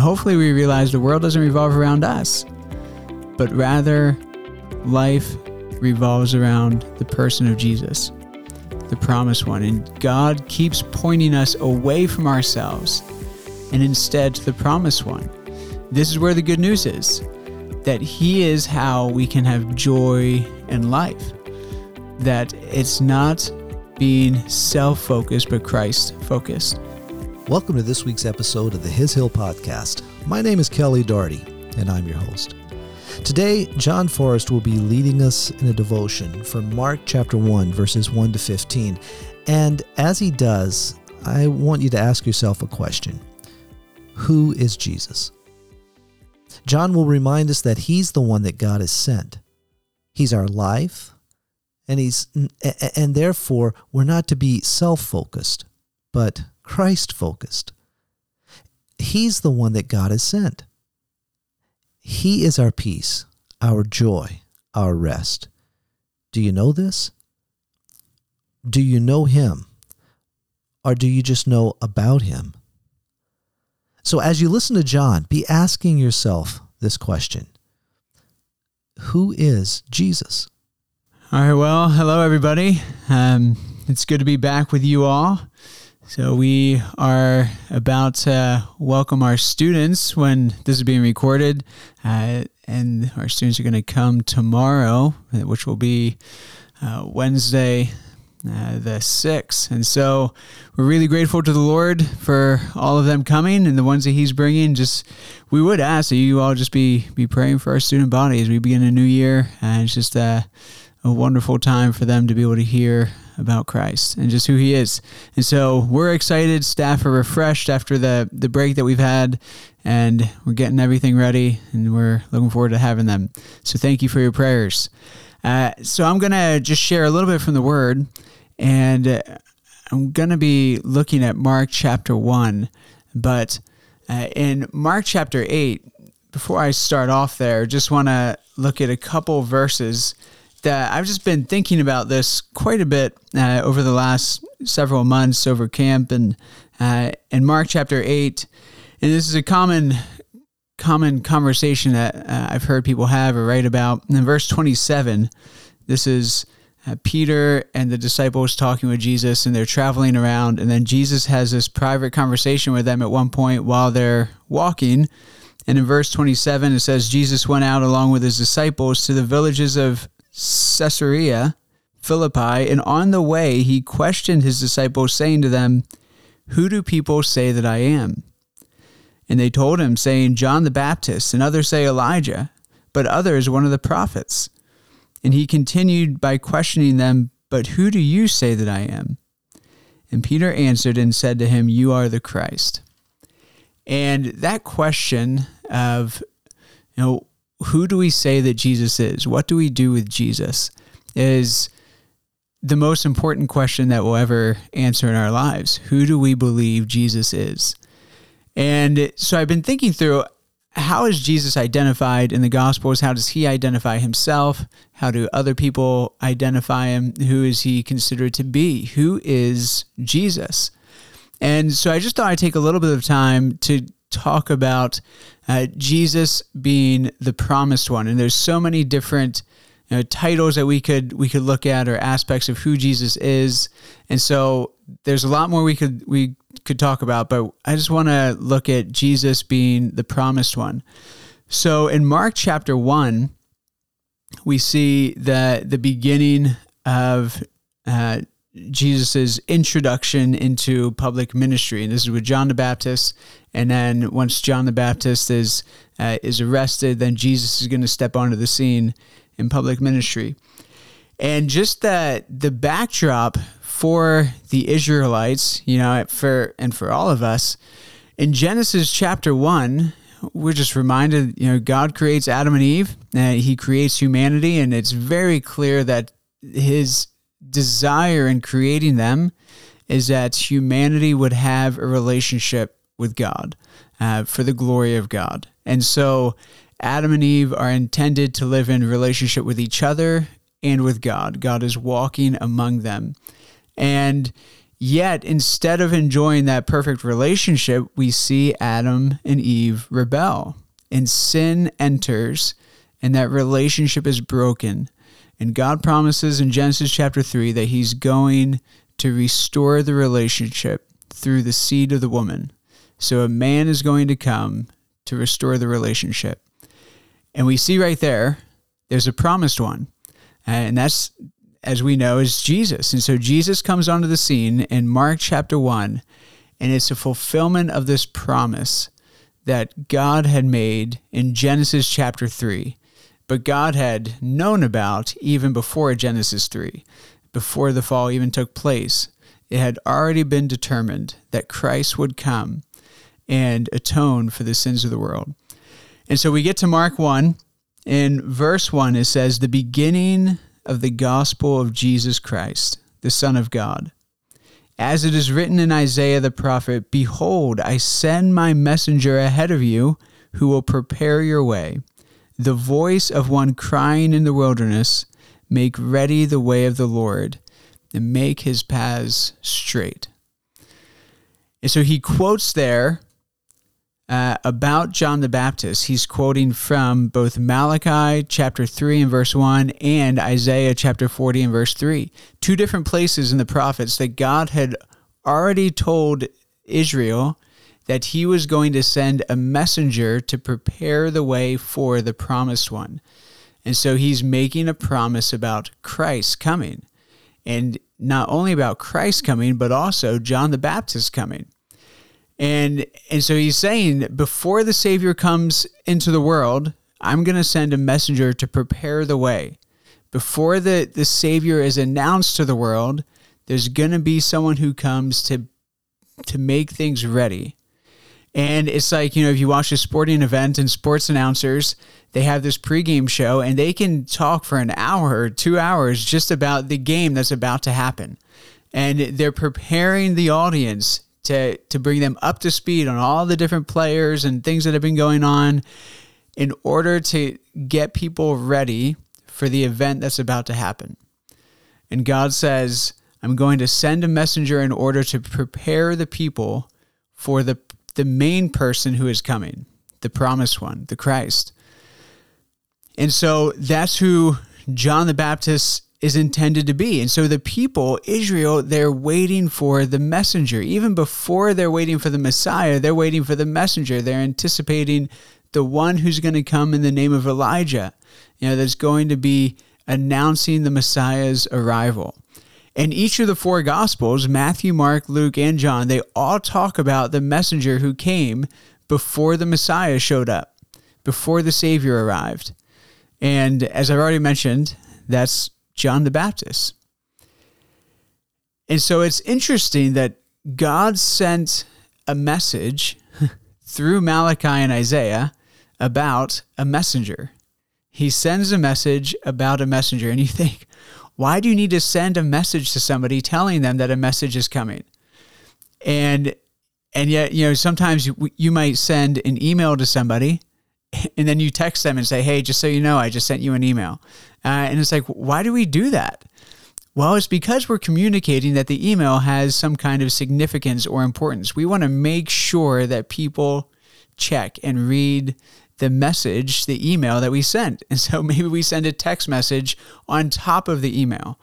hopefully we realize the world doesn't revolve around us, but rather life revolves around the person of Jesus, the promised one. And God keeps pointing us away from ourselves and instead to the promised one. This is where the good news is that He is how we can have joy and life. That it's not being self focused, but Christ focused. Welcome to this week's episode of the His Hill Podcast. My name is Kelly Doherty, and I'm your host. Today, Jon Forrest will be leading us in a devotion from Mark chapter 1, verses 1 to 15. And as he does, I want you to ask yourself a question Who is Jesus? Jon will remind us that he's the one that God has sent. He's our life, and he's and therefore we're not to be self-focused, but Christ focused. He's the one that God has sent. He is our peace, our joy, our rest. Do you know this? Do you know Him? Or do you just know about Him? So, as you listen to Jon, be asking yourself this question Who is Jesus? All right, well, hello, everybody. Um, it's good to be back with you all. So we are about to welcome our students when this is being recorded, uh, and our students are going to come tomorrow, which will be uh, Wednesday, uh, the 6th. And so we're really grateful to the Lord for all of them coming and the ones that He's bringing. Just we would ask that you all just be be praying for our student body as we begin a new year, and it's just a, a wonderful time for them to be able to hear about Christ and just who he is. And so we're excited. Staff are refreshed after the, the break that we've had, and we're getting everything ready, and we're looking forward to having them. So thank you for your prayers. Uh, so I'm going to just share a little bit from the Word, and uh, I'm going to be looking at Mark chapter 1. But uh, in Mark chapter 8, before I start off there, just want to look at a couple verses that I've just been thinking about this quite a bit uh, over the last several months over camp and uh, in Mark chapter eight, and this is a common common conversation that uh, I've heard people have or write about. And in verse twenty seven, this is. Uh, Peter and the disciples talking with Jesus, and they're traveling around. And then Jesus has this private conversation with them at one point while they're walking. And in verse 27, it says, Jesus went out along with his disciples to the villages of Caesarea Philippi, and on the way he questioned his disciples, saying to them, Who do people say that I am? And they told him, saying, John the Baptist, and others say Elijah, but others one of the prophets. And he continued by questioning them, But who do you say that I am? And Peter answered and said to him, You are the Christ. And that question of, you know, who do we say that Jesus is? What do we do with Jesus? Is the most important question that we'll ever answer in our lives. Who do we believe Jesus is? And so I've been thinking through how is Jesus identified in the Gospels? How does he identify himself? How do other people identify him? Who is he considered to be? Who is Jesus? And so I just thought I'd take a little bit of time to talk about uh, Jesus being the promised one, and there's so many different you know, titles that we could we could look at or aspects of who Jesus is, and so there's a lot more we could we could talk about. But I just want to look at Jesus being the promised one. So in Mark chapter one, we see the the beginning of uh, Jesus' introduction into public ministry. And this is with John the Baptist. And then once John the Baptist is, uh, is arrested, then Jesus is going to step onto the scene in public ministry. And just the, the backdrop for the Israelites, you know, for and for all of us, in Genesis chapter 1, we're just reminded, you know, God creates Adam and Eve, and he creates humanity, and it's very clear that his desire in creating them is that humanity would have a relationship with God uh, for the glory of God. And so Adam and Eve are intended to live in relationship with each other and with God. God is walking among them. And Yet, instead of enjoying that perfect relationship, we see Adam and Eve rebel, and sin enters, and that relationship is broken. And God promises in Genesis chapter 3 that He's going to restore the relationship through the seed of the woman. So, a man is going to come to restore the relationship. And we see right there, there's a promised one. And that's as we know, is Jesus. And so Jesus comes onto the scene in Mark chapter 1, and it's a fulfillment of this promise that God had made in Genesis chapter 3. But God had known about even before Genesis 3, before the fall even took place. It had already been determined that Christ would come and atone for the sins of the world. And so we get to Mark 1. In verse 1, it says, The beginning of the gospel of Jesus Christ, the Son of God. As it is written in Isaiah the prophet, Behold, I send my messenger ahead of you who will prepare your way. The voice of one crying in the wilderness, Make ready the way of the Lord, and make his paths straight. And so he quotes there uh, about John the Baptist. He's quoting from both Malachi chapter 3 and verse 1 and Isaiah chapter 40 and verse 3. Two different places in the prophets that God had already told Israel that he was going to send a messenger to prepare the way for the promised one. And so he's making a promise about Christ coming. And not only about Christ coming, but also John the Baptist coming. And and so he's saying before the savior comes into the world, I'm going to send a messenger to prepare the way. Before the the savior is announced to the world, there's going to be someone who comes to to make things ready. And it's like, you know, if you watch a sporting event and sports announcers, they have this pregame show and they can talk for an hour or two hours just about the game that's about to happen. And they're preparing the audience to to bring them up to speed on all the different players and things that have been going on in order to get people ready for the event that's about to happen. And God says, I'm going to send a messenger in order to prepare the people for the the main person who is coming, the promised one, the Christ. And so that's who John the Baptist is intended to be. And so the people, Israel, they're waiting for the messenger. Even before they're waiting for the Messiah, they're waiting for the messenger. They're anticipating the one who's going to come in the name of Elijah, you know, that's going to be announcing the Messiah's arrival. And each of the four Gospels, Matthew, Mark, Luke, and John, they all talk about the messenger who came before the Messiah showed up, before the Savior arrived. And as I've already mentioned, that's John the Baptist. And so it's interesting that God sent a message through Malachi and Isaiah about a messenger. He sends a message about a messenger, and you think, why do you need to send a message to somebody telling them that a message is coming? And and yet, you know, sometimes you, you might send an email to somebody and then you text them and say, "Hey, just so you know, I just sent you an email." Uh, and it's like, why do we do that? Well, it's because we're communicating that the email has some kind of significance or importance. We want to make sure that people check and read the message, the email that we sent. And so maybe we send a text message on top of the email.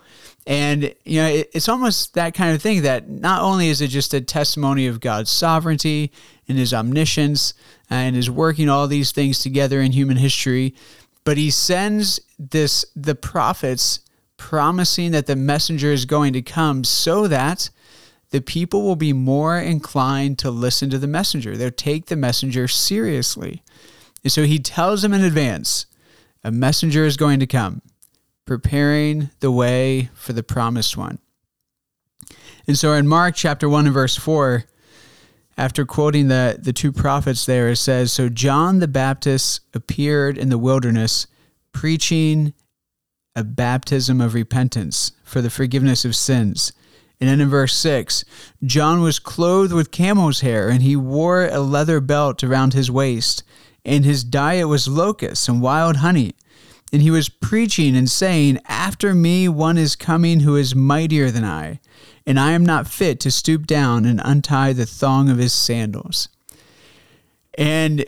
And, you know, it's almost that kind of thing that not only is it just a testimony of God's sovereignty and his omniscience and is working all these things together in human history, but he sends this the prophets promising that the messenger is going to come so that the people will be more inclined to listen to the messenger. They'll take the messenger seriously. And so he tells them in advance a messenger is going to come, preparing the way for the promised one. And so in Mark chapter 1 and verse 4, after quoting the, the two prophets there, it says, So John the Baptist appeared in the wilderness, preaching a baptism of repentance for the forgiveness of sins. And then in verse 6, John was clothed with camel's hair, and he wore a leather belt around his waist, and his diet was locusts and wild honey. And he was preaching and saying, After me one is coming who is mightier than I, and I am not fit to stoop down and untie the thong of his sandals. And,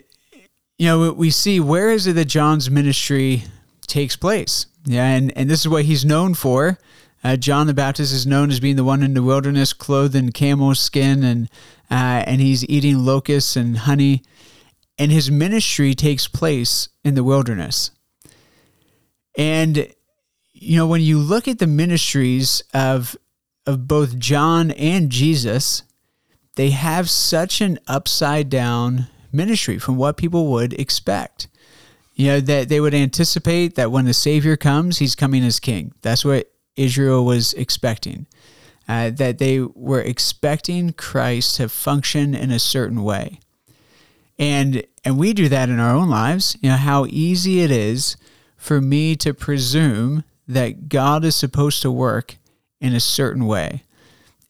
you know, we see where is it that John's ministry takes place? Yeah, and, and this is what he's known for. Uh, John the Baptist is known as being the one in the wilderness, clothed in camel skin, and uh, and he's eating locusts and honey. And his ministry takes place in the wilderness. And you know, when you look at the ministries of of both John and Jesus, they have such an upside down ministry from what people would expect. You know, that they would anticipate that when the Savior comes, he's coming as king. That's what Israel was expecting. Uh, that they were expecting Christ to function in a certain way. And and we do that in our own lives. You know how easy it is for me to presume that God is supposed to work in a certain way.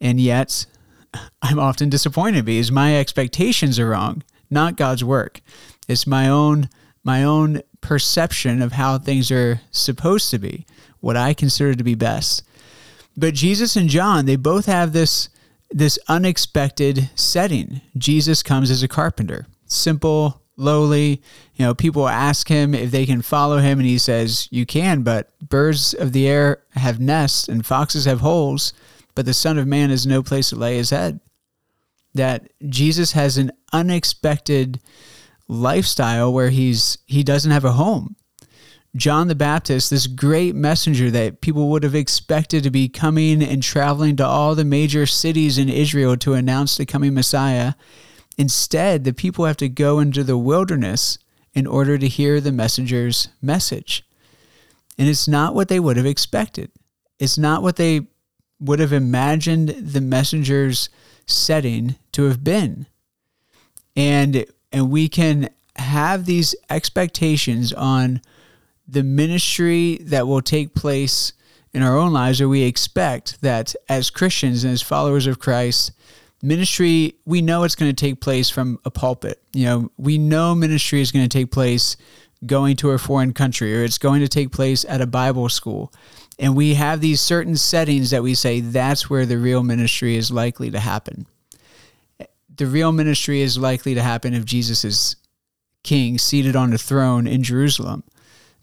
And yet I'm often disappointed because my expectations are wrong, not God's work. It's my own my own perception of how things are supposed to be what I consider to be best. But Jesus and John, they both have this this unexpected setting. Jesus comes as a carpenter, simple, lowly. You know, people ask him if they can follow him, and he says, You can, but birds of the air have nests and foxes have holes, but the Son of Man has no place to lay his head. That Jesus has an unexpected lifestyle where he's he doesn't have a home. John the Baptist, this great messenger that people would have expected to be coming and traveling to all the major cities in Israel to announce the coming Messiah. Instead, the people have to go into the wilderness in order to hear the messenger's message. And it's not what they would have expected. It's not what they would have imagined the messenger's setting to have been. And and we can have these expectations on the ministry that will take place in our own lives, or we expect that as Christians and as followers of Christ, ministry, we know it's going to take place from a pulpit. You know, we know ministry is going to take place going to a foreign country, or it's going to take place at a Bible school. And we have these certain settings that we say that's where the real ministry is likely to happen. The real ministry is likely to happen if Jesus is king seated on the throne in Jerusalem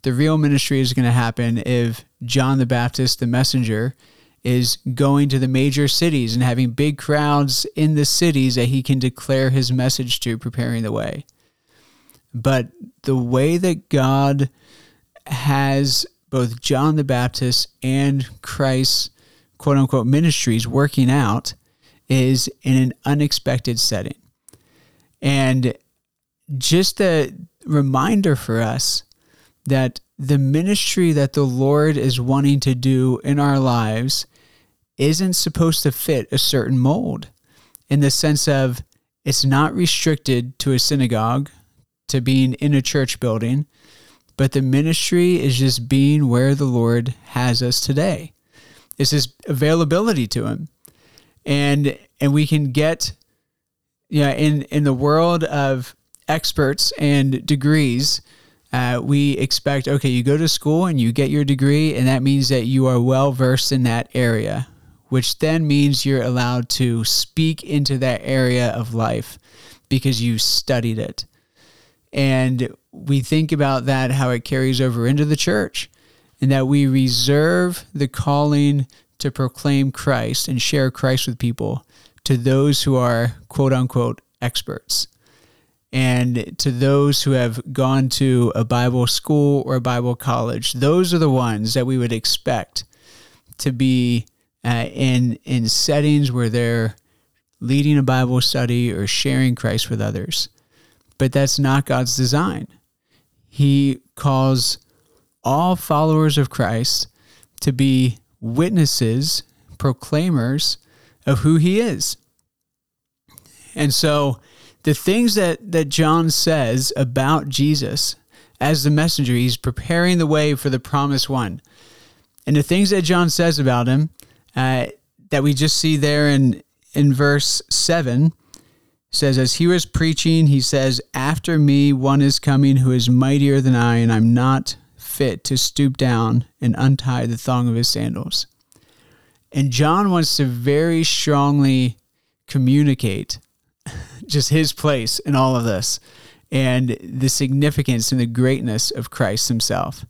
the real ministry is going to happen if John the Baptist, the messenger, is going to the major cities and having big crowds in the cities that he can declare his message to, preparing the way. But the way that God has both John the Baptist and Christ's quote unquote ministries working out is in an unexpected setting. And just a reminder for us that the ministry that the Lord is wanting to do in our lives isn't supposed to fit a certain mold in the sense of it's not restricted to a synagogue, to being in a church building, but the ministry is just being where the Lord has us today. It's his availability to him. And and we can get yeah, in in the world of experts and degrees, uh, we expect okay, you go to school and you get your degree, and that means that you are well versed in that area, which then means you're allowed to speak into that area of life because you studied it. And we think about that, how it carries over into the church, and that we reserve the calling to proclaim Christ and share Christ with people to those who are quote unquote experts. And to those who have gone to a Bible school or a Bible college, those are the ones that we would expect to be uh, in in settings where they're leading a Bible study or sharing Christ with others. But that's not God's design. He calls all followers of Christ to be witnesses, proclaimers of who he is. And so the things that, that John says about Jesus as the messenger, he's preparing the way for the promised one. And the things that John says about him uh, that we just see there in, in verse 7 says, As he was preaching, he says, After me one is coming who is mightier than I, and I'm not fit to stoop down and untie the thong of his sandals. And John wants to very strongly communicate just his place in all of this and the significance and the greatness of Christ himself.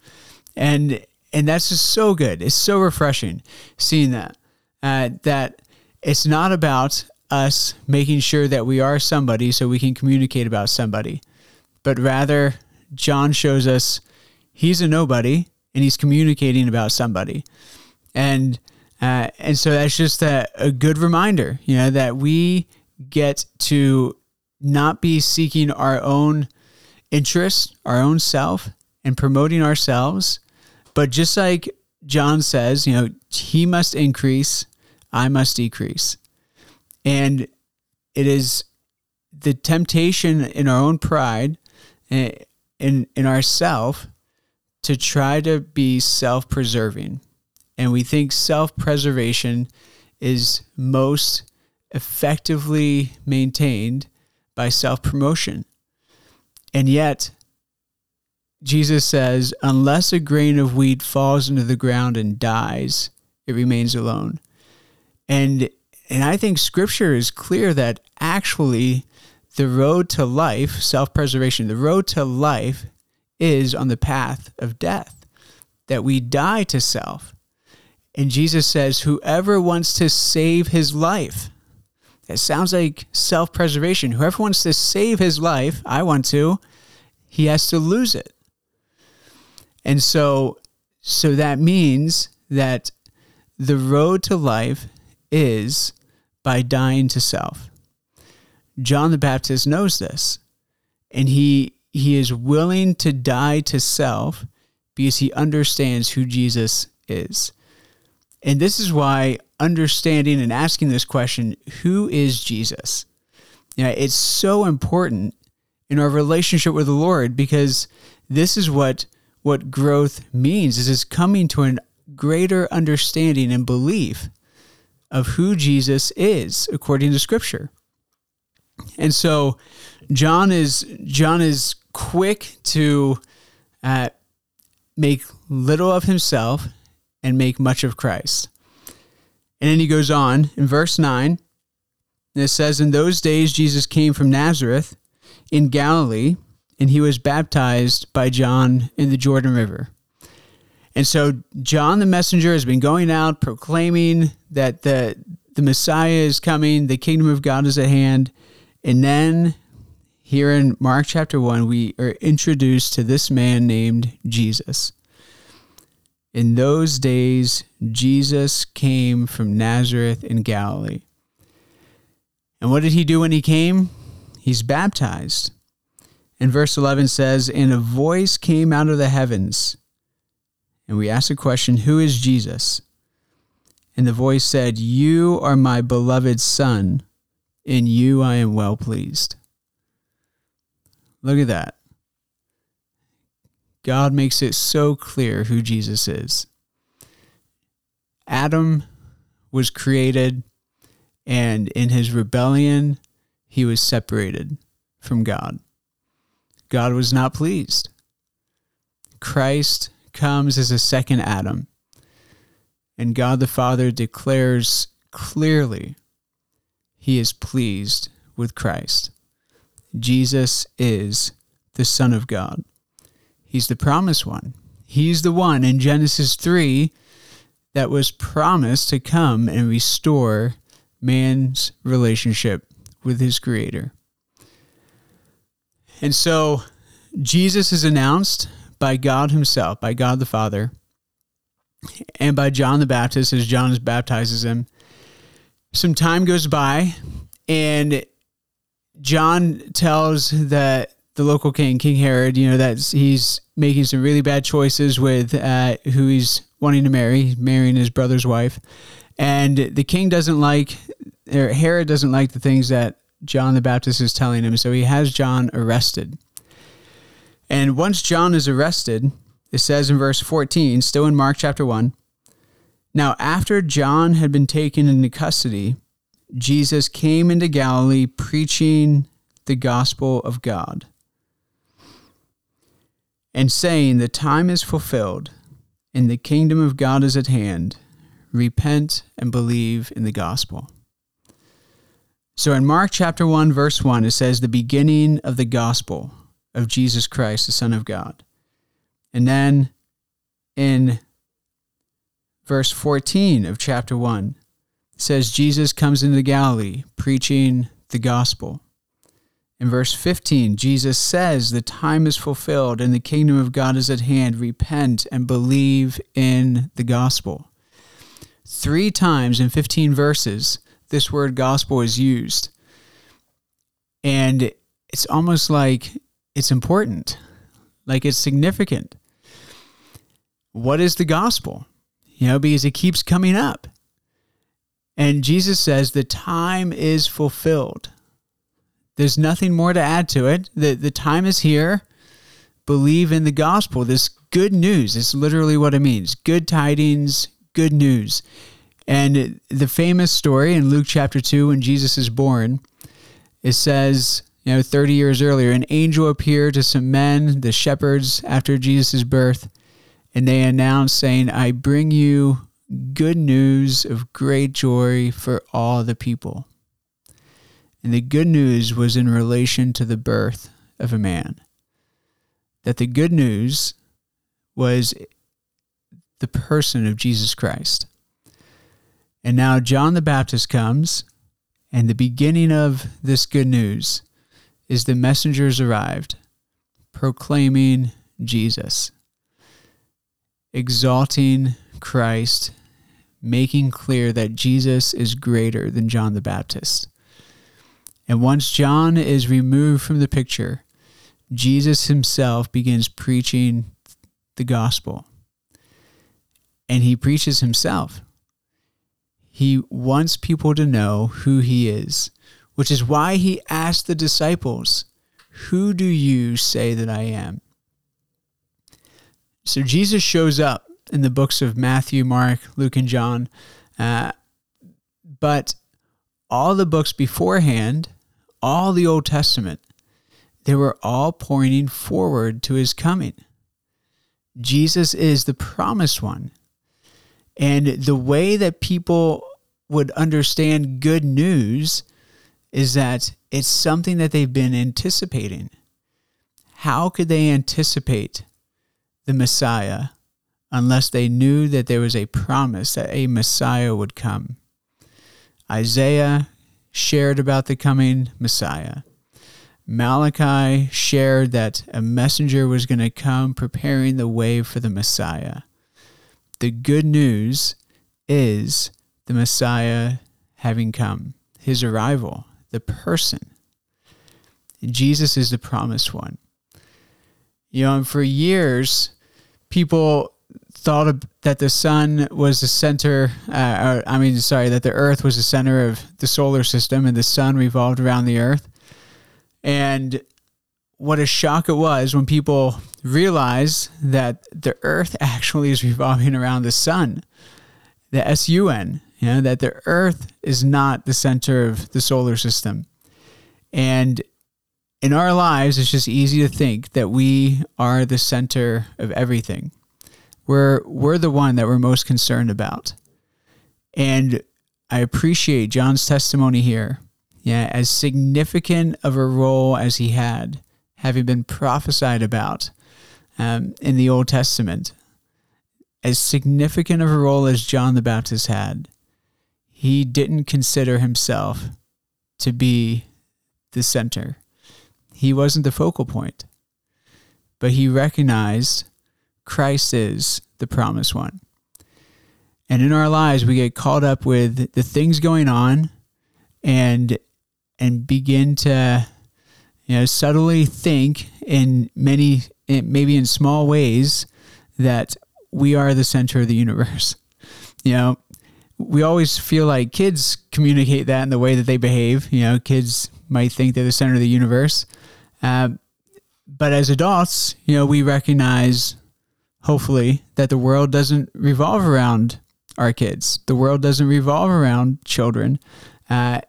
And and that's just so good. It's so refreshing seeing that uh, that it's not about us making sure that we are somebody so we can communicate about somebody, but rather John shows us he's a nobody and he's communicating about somebody. And uh, and so that's just a, a good reminder, you know, that we get to not be seeking our own interests, our own self, and promoting ourselves. But just like John says, you know, he must increase, I must decrease. And it is the temptation in our own pride, eh, in, in ourself, to try to be self preserving and we think self preservation is most effectively maintained by self promotion. And yet, Jesus says, unless a grain of wheat falls into the ground and dies, it remains alone. And and I think scripture is clear that actually the road to life, self-preservation, the road to life is on the path of death. That we die to self and Jesus says, Whoever wants to save his life, it sounds like self preservation. Whoever wants to save his life, I want to, he has to lose it. And so, so that means that the road to life is by dying to self. John the Baptist knows this, and he he is willing to die to self because he understands who Jesus is. And this is why understanding and asking this question, who is Jesus? You know, it's so important in our relationship with the Lord because this is what what growth means is it's coming to a greater understanding and belief of who Jesus is according to scripture. And so John is John is quick to uh, make little of himself and make much of Christ. And then he goes on in verse 9, and it says, In those days Jesus came from Nazareth in Galilee, and he was baptized by John in the Jordan River. And so John the messenger has been going out proclaiming that the, the Messiah is coming, the kingdom of God is at hand. And then here in Mark chapter 1, we are introduced to this man named Jesus. In those days, Jesus came from Nazareth in Galilee. And what did he do when he came? He's baptized. And verse 11 says, And a voice came out of the heavens. And we ask the question, Who is Jesus? And the voice said, You are my beloved Son, in you I am well pleased. Look at that. God makes it so clear who Jesus is. Adam was created, and in his rebellion, he was separated from God. God was not pleased. Christ comes as a second Adam, and God the Father declares clearly he is pleased with Christ. Jesus is the Son of God. He's the promised one. He's the one in Genesis 3 that was promised to come and restore man's relationship with his creator. And so Jesus is announced by God himself, by God the Father, and by John the Baptist as John baptizes him. Some time goes by, and John tells that the local king, King Herod, you know, that he's making some really bad choices with uh, who he's wanting to marry, marrying his brother's wife. And the king doesn't like, or Herod doesn't like the things that John the Baptist is telling him. So he has John arrested. And once John is arrested, it says in verse 14, still in Mark chapter 1, now after John had been taken into custody, Jesus came into Galilee preaching the gospel of God and saying, The time is fulfilled, and the kingdom of God is at hand. Repent and believe in the gospel. So in Mark chapter 1, verse 1, it says, The beginning of the gospel of Jesus Christ, the Son of God. And then in verse 14 of chapter 1, it says, Jesus comes into Galilee preaching the gospel. In verse 15, Jesus says, The time is fulfilled and the kingdom of God is at hand. Repent and believe in the gospel. Three times in 15 verses, this word gospel is used. And it's almost like it's important, like it's significant. What is the gospel? You know, because it keeps coming up. And Jesus says the time is fulfilled. There's nothing more to add to it. The, the time is here. Believe in the gospel. This good news is literally what it means good tidings, good news. And the famous story in Luke chapter 2, when Jesus is born, it says, you know, 30 years earlier, an angel appeared to some men, the shepherds, after Jesus' birth, and they announced, saying, I bring you good news of great joy for all the people. And the good news was in relation to the birth of a man. That the good news was the person of Jesus Christ. And now John the Baptist comes, and the beginning of this good news is the messengers arrived proclaiming Jesus, exalting Christ, making clear that Jesus is greater than John the Baptist. And once John is removed from the picture, Jesus himself begins preaching the gospel. And he preaches himself. He wants people to know who he is, which is why he asked the disciples, Who do you say that I am? So Jesus shows up in the books of Matthew, Mark, Luke, and John. Uh, but all the books beforehand all the Old Testament, they were all pointing forward to his coming. Jesus is the promised one. And the way that people would understand good news is that it's something that they've been anticipating. How could they anticipate the Messiah unless they knew that there was a promise that a Messiah would come? Isaiah shared about the coming Messiah. Malachi shared that a messenger was going to come preparing the way for the Messiah. The good news is the Messiah having come, his arrival, the person. Jesus is the promised one. You know, and for years, people thought of, that the sun was the center, uh, or, I mean, sorry, that the earth was the center of the solar system and the sun revolved around the earth. And what a shock it was when people realized that the earth actually is revolving around the sun, the SUN, you know, that the earth is not the center of the solar system. And in our lives, it's just easy to think that we are the center of everything we're we're the one that we're most concerned about. And I appreciate John's testimony here. Yeah, as significant of a role as he had, having been prophesied about um, in the Old Testament, as significant of a role as John the Baptist had, he didn't consider himself to be the center. He wasn't the focal point, but he recognized Christ is the promised one. And in our lives, we get caught up with the things going on and and begin to you know subtly think in many maybe in small ways that we are the center of the universe. You know, we always feel like kids communicate that in the way that they behave. You know, kids might think they're the center of the universe. Uh, but as adults, you know, we recognize hopefully, that the world doesn't revolve around our kids. The world doesn't revolve around children. Uh,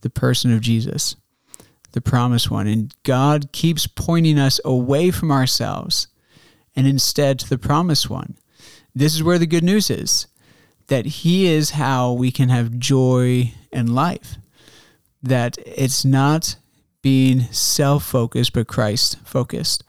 the person of Jesus, the promised one. And God keeps pointing us away from ourselves and instead to the promised one. This is where the good news is that He is how we can have joy and life. That it's not being self focused, but Christ focused.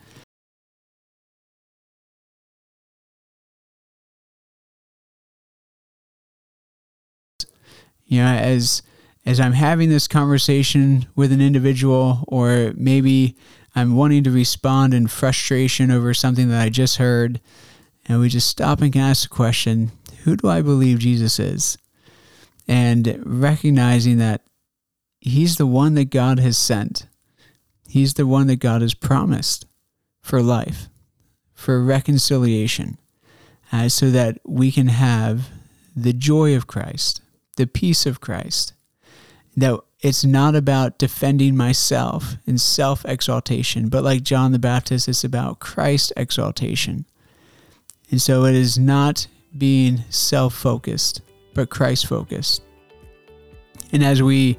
You know, as as I'm having this conversation with an individual, or maybe I'm wanting to respond in frustration over something that I just heard, and we just stop and ask the question who do I believe Jesus is? And recognizing that He's the one that God has sent, He's the one that God has promised for life, for reconciliation, uh, so that we can have the joy of Christ, the peace of Christ. That it's not about defending myself in self exaltation, but like John the Baptist, it's about Christ exaltation. And so it is not being self focused, but Christ focused. And as we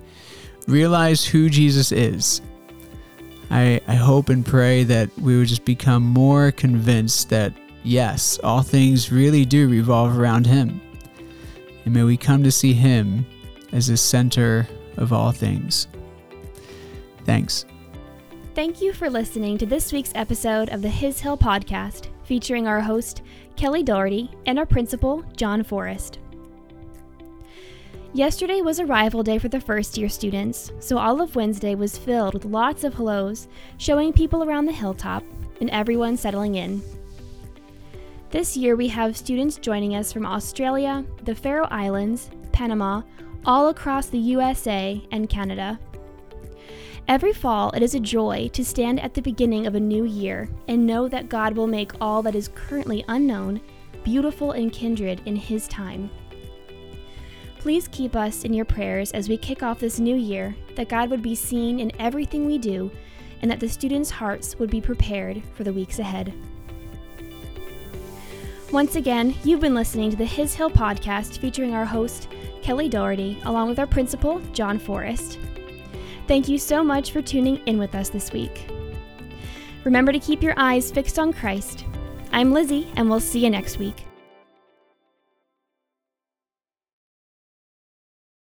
realize who Jesus is, I, I hope and pray that we would just become more convinced that, yes, all things really do revolve around Him. And may we come to see Him as the center of all things. Thanks. Thank you for listening to this week's episode of the His Hill podcast, featuring our host, Kelly Doherty, and our principal, Jon Forrest. Yesterday was arrival day for the first year students, so all of Wednesday was filled with lots of hellos, showing people around the hilltop, and everyone settling in. This year we have students joining us from Australia, the Faroe Islands, Panama, all across the USA and Canada. Every fall, it is a joy to stand at the beginning of a new year and know that God will make all that is currently unknown beautiful and kindred in His time. Please keep us in your prayers as we kick off this new year, that God would be seen in everything we do, and that the students' hearts would be prepared for the weeks ahead. Once again, you've been listening to the His Hill podcast featuring our host, Kelly Doherty, along with our principal, Jon Forrest. Thank you so much for tuning in with us this week. Remember to keep your eyes fixed on Christ. I'm Lizzie, and we'll see you next week.